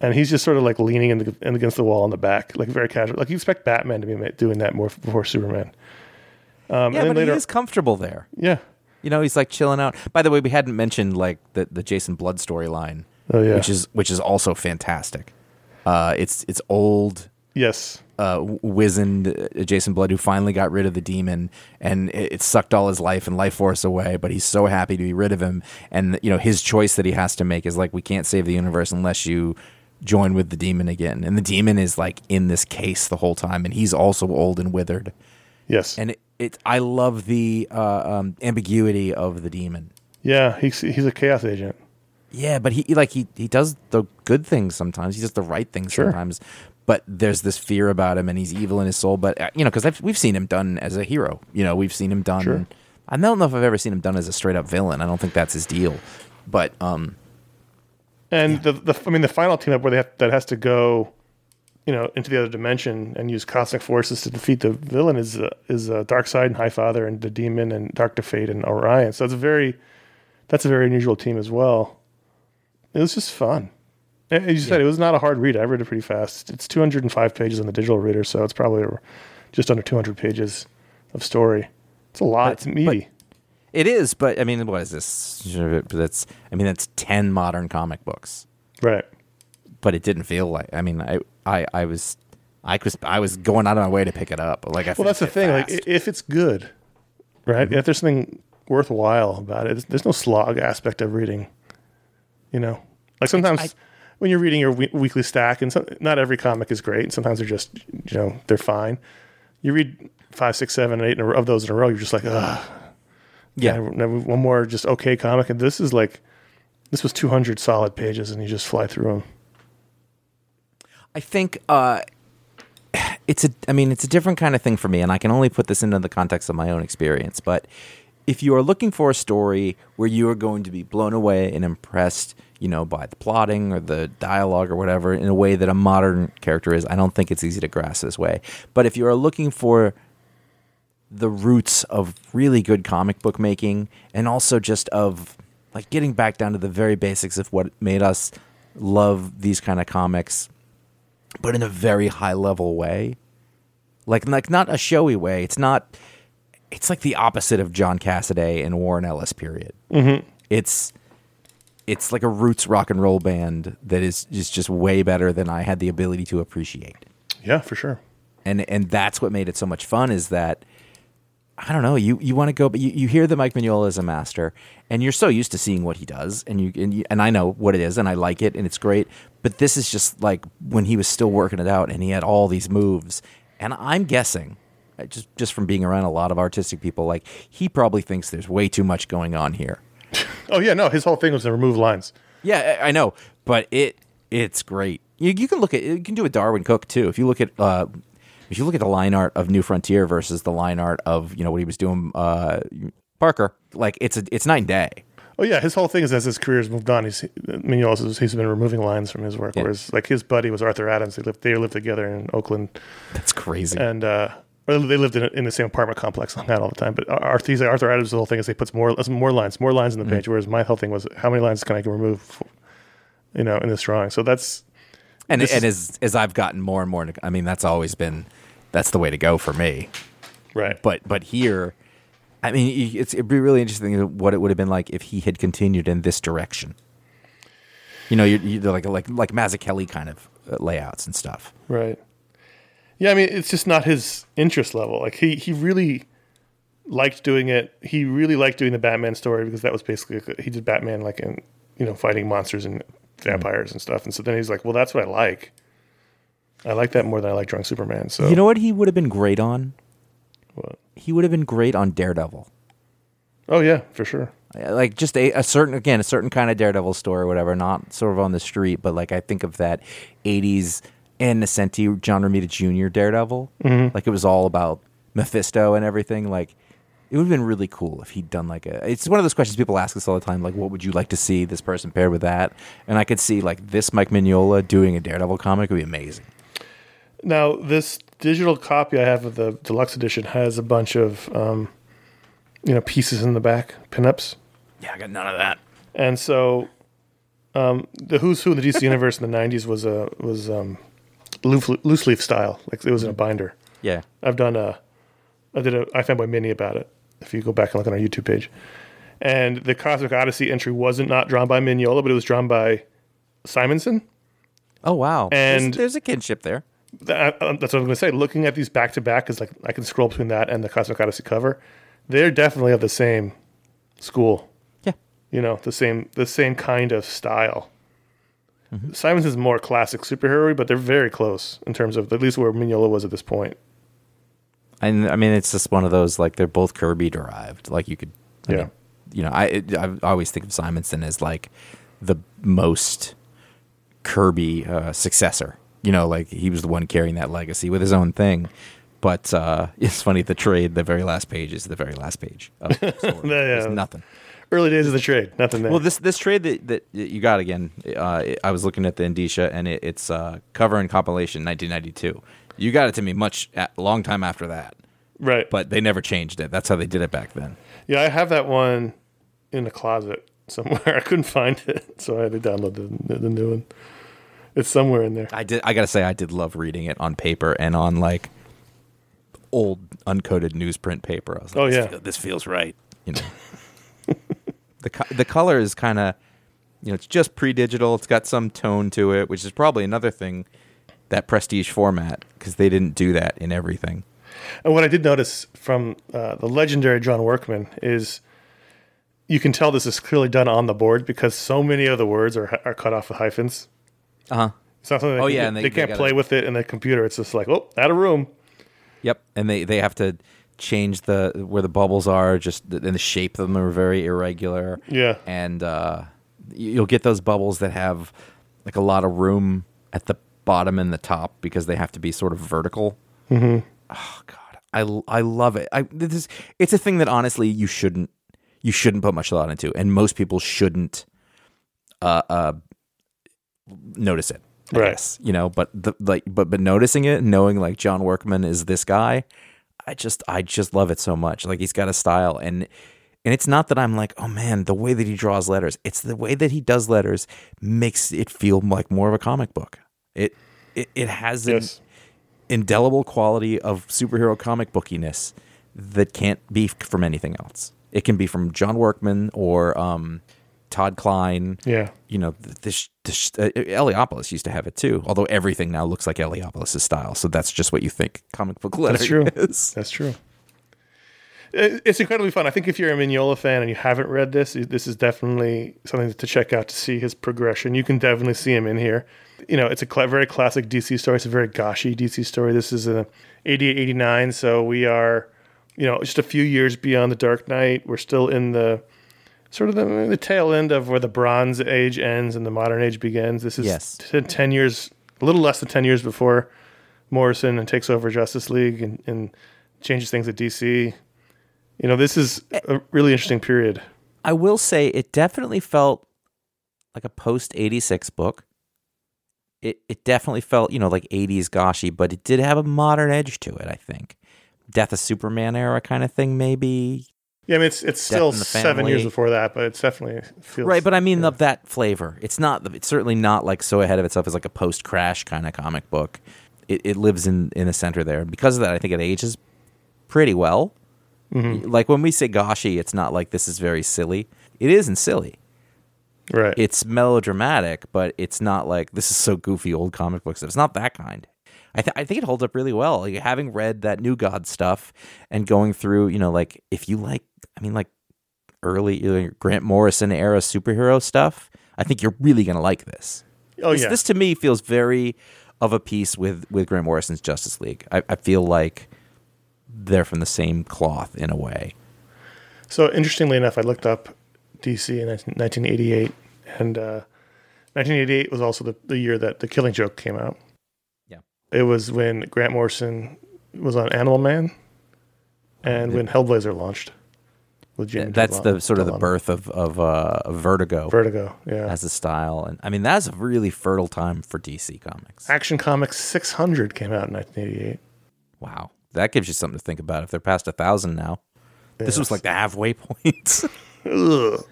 and he's just sort of like leaning in, the, in against the wall in the back, like very casual. Like you expect Batman to be doing that more before Superman. Um, Yeah, but later, he is comfortable there. yeah, You know, he's like chilling out. By the way, we hadn't mentioned like the the Jason Blood storyline, Oh, yeah. which is which is also fantastic. Uh, it's it's old, yes, uh, wizened uh, Jason Blood who finally got rid of the demon, and it, it sucked all his life and life force away. But he's so happy to be rid of him, and you know his choice that he has to make is like we can't save the universe unless you join with the demon again. And the demon is like in this case the whole time, and he's also old and withered. yes, And it, it I love the uh, um, ambiguity of the demon. Yeah, he's he's a chaos agent. Yeah, but he like he he does the good things sometimes. He does the right things Sure. sometimes. But there's this fear about him, and he's evil in his soul. But uh, you know, because we've seen him done as a hero. You know, we've seen him done. Sure. I don't know if I've ever seen him done as a straight up villain. I don't think that's his deal. But um, And the, the I mean the final team up where they have, that has to go, you know, into the other dimension and use cosmic forces to defeat the villain is uh, is uh, Darkseid and Highfather and the Demon and Doctor Fate and Orion. So it's a very that's a very unusual team as well. It was just fun. As you said, it was not a hard read. I read it pretty fast. It's 205 pages on the digital reader, so it's probably just under 200 pages of story. It's a lot. it's meaty. it is. But I mean, what is this? That's I mean, that's ten modern comic books. right. But it didn't feel like. I mean, I I I was. I was I was going out of my way to pick it up. Like I Well, that's the thing. Fast. i- if it's good, right? Mm-hmm. If there's something worthwhile about it, there's no slog aspect of reading. You know, like sometimes I- when you're reading your we- weekly stack, and some, not every comic is great, and sometimes they're just, you know, they're fine. You read five, six, seven, eight in a of those in a row, you're just like, ugh. yeah, never- never- one more just okay comic, and this is like, this was 200 solid pages, and you just fly through them. I think uh, it's a. I mean, it's a different kind of thing for me, and I can only put this into the context of my own experience. But if you are looking for a story where you are going to be blown away and impressed, you know, by the plotting or the dialogue or whatever, in a way that a modern character is, I don't think it's easy to grasp this way. But if you are looking for the roots of really good comic book making and also just of like getting back down to the very basics of what made us love these kind of comics but in a very high level way like like not a showy way it's not it's like the opposite of John Cassaday and Warren Ellis period mm-hmm. it's it's like a roots rock and roll band that is just just way better than I had the ability to appreciate. Yeah, for sure. and and that's what made it so much fun is that I don't know you you want to go but you, you hear that Mike Mignola is a master and you're so used to seeing what he does and you, and you and I know what it is and I like it and it's great but this is just like when he was still working it out and he had all these moves. And I'm guessing uh, just just from being around a lot of artistic people like he probably thinks there's way too much going on here [laughs] Oh yeah, no, his whole thing was to remove lines. yeah, I I know, but it it's great. You, you can look at you can do a Darwyn Cooke too. If you look at uh, if you look at the line art of New Frontier versus the line art of you know what he was doing uh, Parker, like it's a it's night and day. Oh yeah, his whole thing is as his career's moved on, he's Mignola he's been removing lines from his work. Yeah. Whereas like his buddy was Arthur Adams. They lived they lived together in Oakland, That's crazy. and uh, or they lived in, in the same apartment complex on that all the time. But Arthur, Arthur Adams' whole thing is he puts more more lines, more lines in the page. Whereas my whole thing was how many lines can I remove, you know, in this drawing. So that's and and is- as as I've gotten more and more, I mean that's always been that's the way to go for me. right. But but here, I mean it's it'd be really interesting what it would have been like if he had continued in this direction. You know, you're, you're like like like Mazzucchelli kind of uh, layouts and stuff. Right. Yeah, I mean, it's just not his interest level. Like he he really liked doing it. He really liked doing the Batman story because that was basically he did Batman like in you know fighting monsters and vampires and stuff. And so then he's like, well, that's what I like. I like that more than I like Drunk Superman. So You know what he would have been great on? What? He would have been great on Daredevil. oh yeah, for sure. Like just a, a certain again a certain kind of Daredevil story or whatever, not sort of on the street, but like I think of that '80s Ann Nocenti, John Romita Jr. Daredevil. Like it was all about Mephisto and everything. Like it would have been really cool if he'd done like a. It's one of those questions people ask us all the time. Like, what would you like to see this person paired with that? And I could see like this Mike Mignola doing a Daredevil comic would be amazing. Now this digital copy I have of the deluxe edition has a bunch of um, you know pieces in the back, pinups. Yeah, I got none of that. And so, um, the Who's Who in the DC universe in the '90s was a was um, loose, loose leaf style, like it was in a binder. Yeah. I've done a, I did a iFanboy mini about it. If you go back and look on our YouTube page, and the Cosmic Odyssey entry wasn't not drawn by Mignola, but it was drawn by Simonson. Oh wow. And- there's, there's a kinship there. That, um, that's what I'm going to say. Looking at these back to back is like I can scroll between that and the Cosmic Odyssey cover. They're definitely of the same school. Yeah. you know the same the same kind of style. Mm-hmm. Simons is more classic superhero, but they're very close in terms of at least where Mignola was at this point. And I mean, it's just one of those like they're both Kirby derived. Like you could, I Yeah. mean, you know, I I always think of Simonson as like the most Kirby uh, successor. You know, like he was the one carrying that legacy with his own thing. But uh, [laughs] it's funny the trade, the very last page is the very last page. Of the [laughs] story. There's yeah. nothing. Early days of the trade, nothing there. Well, this this trade that, that you got again, uh, I was looking at the Indicia and it, it's uh, cover and compilation 1992. You got it to me much a long time after that, right. but they never changed it. That's how they did it back then. yeah, I have that one in the closet somewhere. [laughs] I couldn't find it, so I had to download the, the new one. It's somewhere in there. I did. I gotta say, I did love reading it on paper and on like old uncoated newsprint paper. I was like, Oh, this yeah. feel- this feels right. You know, the co- the color is kind of, you know, it's just pre digital. It's got some tone to it, which is probably another thing that prestige format because they didn't do that in everything. And what I did notice from uh, the legendary John Workman is you can tell this is clearly done on the board because so many of the words are, are cut off with hyphens. Uh huh. It's not something they, Oh, yeah, they, they- they can't play with it in the computer. It's just like, oh, out of room. Yep, and they they have to change the where the bubbles are. Just and the shape of them are very irregular. Yeah. and uh, you- you'll get those bubbles that have like a lot of room at the bottom and the top because they have to be sort of vertical. Mm-hmm. Oh God, I I love it. I this is, it's a thing that honestly you shouldn't you shouldn't put much thought into, and most people shouldn't uh, uh, notice it. I Right. guess you know, but the like, but but noticing it, knowing like John Workman is this guy, I just I just love it so much. Like he's got a style, and and it's not that I'm like, oh man, the way that he draws letters. It's the way that he does letters makes it feel like more of a comic book. It it, it has an Yes. indelible quality of superhero comic bookiness that can't be from anything else. It can be from John Workman or um, Todd Klein. Yeah. You know, th- this, this uh, Eliopoulos used to have it too. Although everything now looks like Eliopoulos' style, so that's just what you think comic book lettering That's true. is. [laughs] That's true. It's incredibly fun. I think if you're a Mignola fan and you haven't read this, this is definitely something to check out to see his progression. You can definitely see him in here. You know, it's a very classic DC story. It's a very goshy DC story. This is a 88, 89, so we are, you know, just a few years beyond the Dark Knight. We're still in the sort of the, the tail end of where the Bronze Age ends and the Modern Age begins. This is Yes. t- 10 years, a little less than 10 years before Morrison and takes over Justice League and, and changes things at DC. You know, this is a eh. really interesting period. I will say it definitely felt like a post 86 book. It it definitely felt, you know, like 80s goshy, but it did have a modern edge to it, I think. Death of Superman era kind of thing maybe. Yeah, I mean, it's it's still seven years before that, but it's definitely feels Right, but I mean of that flavor. It's not it's certainly not like so ahead of itself as like a post crash kind of comic book. It it lives in in the center there. Because of that, I think it ages pretty well. Mm-hmm. Like when we say goshy, it's not like this is very silly. It isn't silly. right. it's melodramatic, but it's not like this is so goofy old comic book stuff. It's not that kind. I, th- I think it holds up really well. Like having read that New God stuff and going through, you know, like if you like, I mean, like early Grant Morrison era superhero stuff, I think you're really gonna like this. oh this, yeah, this to me feels very of a piece with with Grant Morrison's Justice League. I, I feel like they're from the same cloth in a way. So interestingly enough, I looked up DC in 1988, and uh, 1988 was also the, the year that The Killing Joke came out. Yeah. It was when Grant Morrison was on Animal Man, and when Hellblazer launched with Jimmy. That's Delano- the sort of the birth of of uh, Vertigo. Vertigo. Yeah, as a style. And I mean, that's a really fertile time for DC Comics. Action Comics 600 came out in 1988. Wow. That gives you something to think about if they're past a thousand now. This was like the halfway point. [laughs]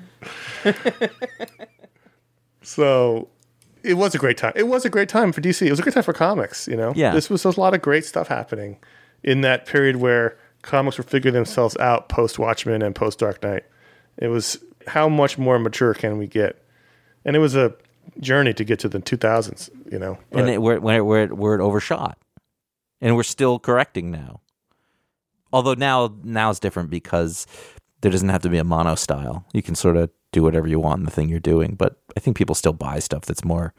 So it was a great time. It was a great time for DC. It was a great time for comics. You know, Yeah. This was a lot of great stuff happening in that period where comics were figuring themselves out post Watchmen and post Dark Knight. It was how much more mature can we get, and it was a journey to get to the 2000s. You know, but and it, we're, we're, we're, overshot. And we're still correcting now. Although now now it's different because there doesn't have to be a mono style. You can sort of do whatever you want in the thing you're doing. But I think people still buy stuff that's more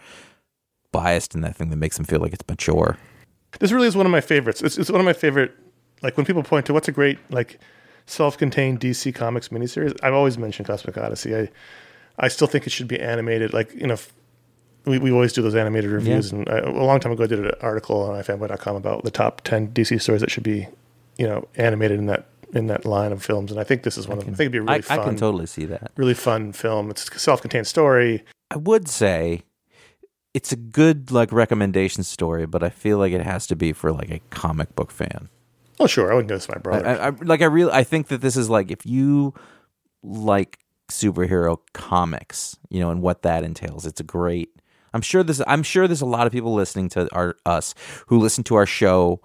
biased in that thing that makes them feel like it's mature. this really is one of my favorites. It's, it's one of my favorite. Like when people point to what's a great like self-contained DC Comics miniseries. I've always mentioned Cosmic Odyssey. I I still think it should be animated. Like you know, f- we we always do those animated reviews, and I, a long time ago I did an article on ifanboy.com about the top ten DC stories that should be, you know, animated in that in that line of films. And I think this is one of them. I think it'd be a really I, fun, I can totally see that. really fun film. It's a self-contained story. I would say it's a good like recommendation story, but I feel like it has to be for like a comic book fan. Oh, sure, I wouldn't go to my I, brother. I, I- like I really I think that this is like if you like superhero comics, you know, and what that entails, it's a great. I'm sure this. I'm sure there's a lot of people listening to our us who listen to our show,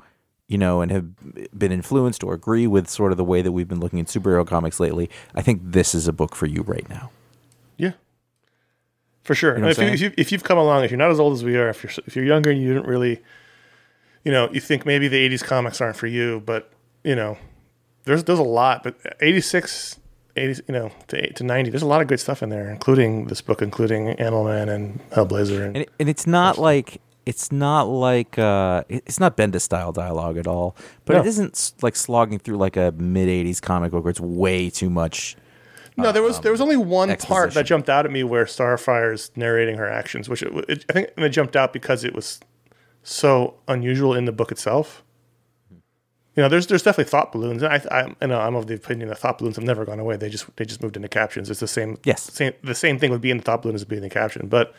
you know, and have been influenced or agree with sort of the way that we've been looking at superhero comics lately. I think this is a book for you right now. Yeah, for sure. Know And what I'm if, you, if, you, if you've come along, if you're not as old as we are, if you're if you're younger and you didn't really, you know, you think maybe the '80s comics aren't for you, but you know, there's there's a lot. But '86, '80, you know, to to '90, there's a lot of good stuff in there, including this book, including Animal Man and Hellblazer. And, and it, and it's not like it's not like uh it's not Bendis style dialogue at all but No. it isn't like slogging through like a mid 80s comic book where it's way too much no, there was there was only one part that jumped out at me where Starfire's narrating her actions, which it, it, I think it jumped out because it was so unusual in the book itself. You know, there's there's definitely thought balloons. And I, I, I know I'm of the opinion that thought balloons have never gone away. They just they just moved into captions. It's the same. Yes. Same, the same thing would be in the thought balloon as would be in the caption. But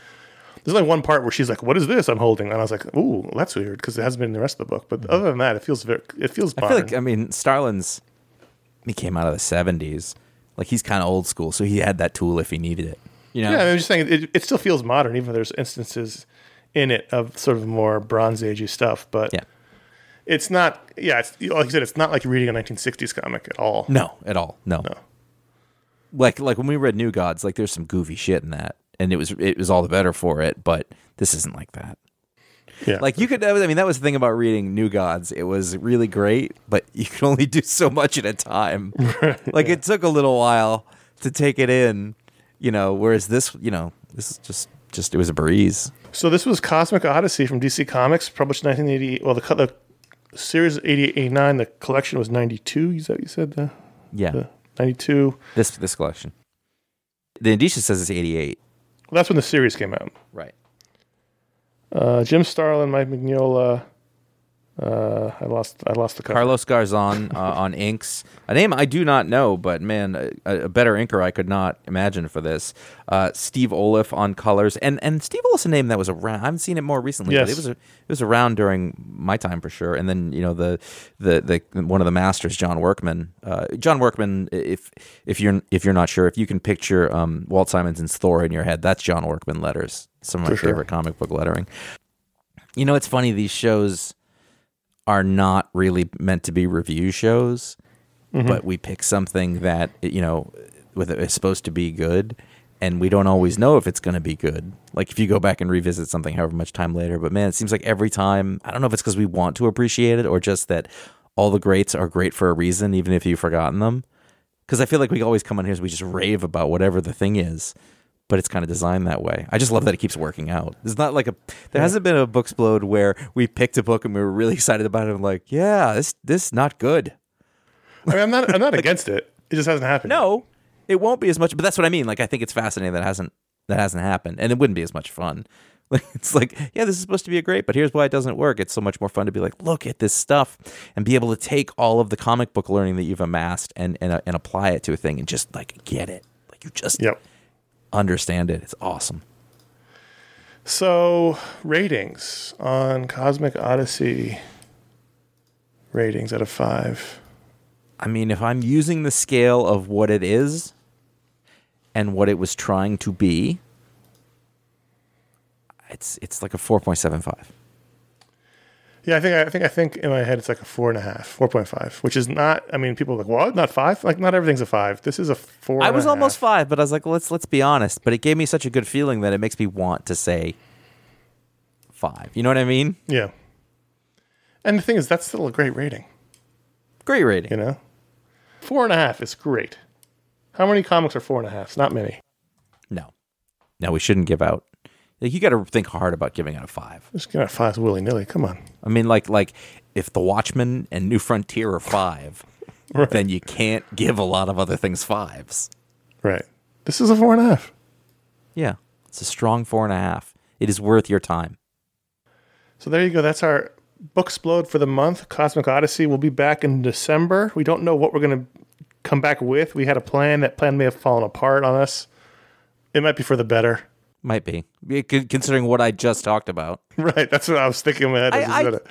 there's only one part where she's like, "What is this I'm holding?" And I was like, "Ooh, that's weird," because it hasn't been in the rest of the book. But other than that, it feels very it feels. Mm-hmm. I feel like I mean Starlin's he came out of the 70s like he's kind of old school so he had that tool if he needed it you know Yeah, I'm just saying it, it still feels modern, even though there's instances in it of sort of more Bronze Agey stuff. But yeah it's not. Yeah, it's like you said, it's not like reading a 1960s comic at all. no at all no. No. like like when we read New Gods like there's some goofy shit in that and it was it was all the better for it but this isn't like that Yeah, Like you could, I mean, that was the thing about reading New Gods. It was really great, but [laughs] you could only do so much at a time. [laughs] like it took a little while to take it in, you know. Whereas this, you know, this is just, just it was a breeze. So this was Cosmic Odyssey from DC Comics, published in 1980. Well, the the series 88, 89. The collection was 92. Is that what you said? The, Yeah, the 92. this this collection. The indicia says it's eighty eight. Well, that's when the series came out. Right. Uh, Jim Starlin, Mike Mignola. Uh, I lost. I lost the cover. Carlos Garzon uh, [laughs] on inks, a name I do not know, but man, a, a better inker I could not imagine for this. Uh, Steve Oliff on colors, and and Steve Oliff's a name that was around. I haven't seen it more recently, but it was a, it was around during my time for sure. And then you know the the the one of the masters, John Workman. Uh, John Workman, if if you're if you're not sure, if you can picture um, Walt Simonson's Thor in your head, that's John Workman letters. Some of my For sure. favorite comic book lettering. You know, it's funny these shows are not really meant to be review shows, mm-hmm. but we pick something that you know with is supposed to be good, and we don't always know if it's going to be good. Like if you go back and revisit something however much time later, but man, it seems like every time I don't know if it's because we want to appreciate it or just that all the greats are great for a reason, even if you've forgotten them. Because I feel like we always come on here, so we just rave about whatever the thing is but it's kind of designed that way. I just love that it keeps working out. It's not like a there hasn't been a Booksplode where we picked a book and we were really [laughs] excited about it and like, yeah, this this not good. I mean, I'm not. I'm not [laughs] [laughs] against it. It just hasn't happened. No, it won't be as much. But that's what I mean. Like I think it's fascinating that hasn't that hasn't happened, and it wouldn't be as much fun. Like it's like, yeah, this is supposed to be a great, but here's why it doesn't work. It's so much more fun to be like, look at this stuff, and be able to take all of the comic book learning that you've amassed and and, uh, and apply it to a thing and just like get it. Like you just Yep. Understand it. It's awesome. So ratings on Cosmic Odyssey. Ratings out of five. I mean, if I'm using the scale of what it is and what it was trying to be, it's it's like a four point seven five. Yeah, I think I think I think in my head it's like a four and a half, four point five, which is not. I mean, people are like, what? Not five? Like, not everything's a five. This is a four. I was almost half. five, but I was like, let's let's be honest. But it gave me such a good feeling that it makes me want to say five. You know what I mean? Yeah. And the thing is, that's still a great rating. Great rating. You know, four and a half is great. How many comics are four and a half? Not many. No, no, we shouldn't give out. Like, you got to think hard about giving out a five. Just gonna five willy nilly. Come on. I mean, like like if The Watchmen and New Frontier are five, [laughs] Right. then you can't give a lot of other things fives. Right. This is a four and a half. Yeah, it's a strong four and a half. It is worth your time. So there you go. That's our Booksplode for the month. Cosmic Odyssey. We'll be back in December. We don't know what we're going to come back with. We had a plan. That plan may have fallen apart on us. It might be for the better. Might be considering what I just talked about. [laughs] Right. That's what I was thinking in my head. as I- I- it.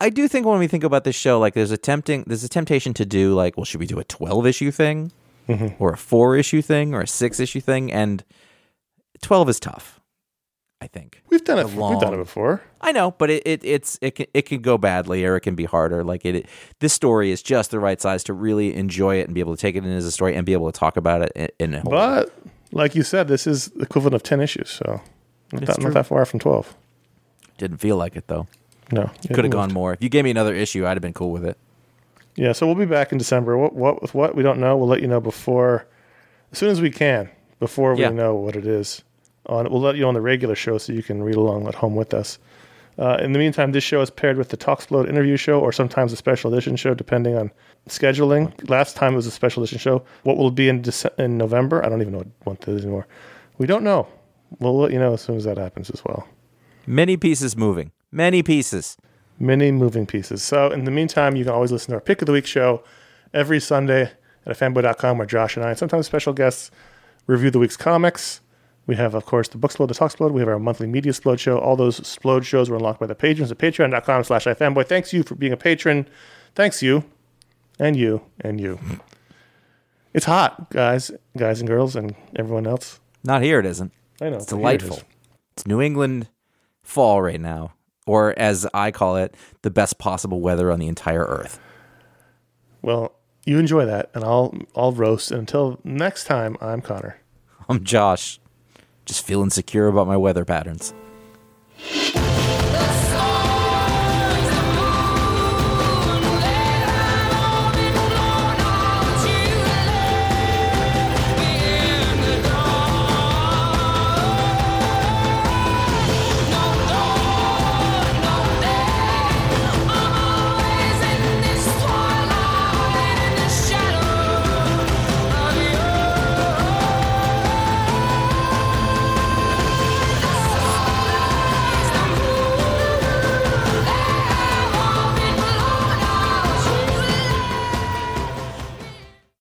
I do think when we think about this show, like there's a tempting, there's a temptation to do like, well, should we do a 12 issue mm-hmm. thing, or a four issue thing, or a six issue thing? And 12 is tough. I think We've done it. a We've done it before. I know, but it, it it's it can it can go badly or it can be harder. Like it, this story is just the right size to really enjoy it and be able to take it in as a story and be able to talk about it in, in a whole. But like you said, this is the equivalent of ten issues. So not, that, true. not that far from twelve. Didn't feel like it though. No, Could have gone more. If you gave me another issue, I'd have been cool with it. Yeah, so we'll be back in December. What what with what we don't know, we'll let you know before as soon as we can, before we Yeah. know what it is. On we'll let you on the regular show so you can read along at home with us. Uh, in the meantime, this show is paired with the Talksplode interview show or sometimes a special edition show, depending on scheduling. Last time it was a special edition show. What will be in Dece- in November? I don't even know what month it is anymore. We don't know. We'll let you know as soon as that happens as well. Many pieces moving. Many pieces. many moving pieces. So in the meantime, you can always listen to our Pick of the Week show every Sunday at fanboy.com where Josh and I and sometimes special guests review the week's comics. We have, of course, the Booksplode, the Talksplode. We have our monthly Media Splode show. All those Splode shows were unlocked by the patrons at patreon.com slash ifanboy. Thanks you for being a patron. Thanks you and you and you. It's hot, guys, guys and girls, and everyone else. Not here. It isn't. I know. It's here it delightful. It's New England fall right now, or as I call it, the best possible weather on the entire Earth. Well, you enjoy that, and I'll I'll roast. And until next time, I'm Conor. I'm Josh, just feeling insecure about my weather patterns.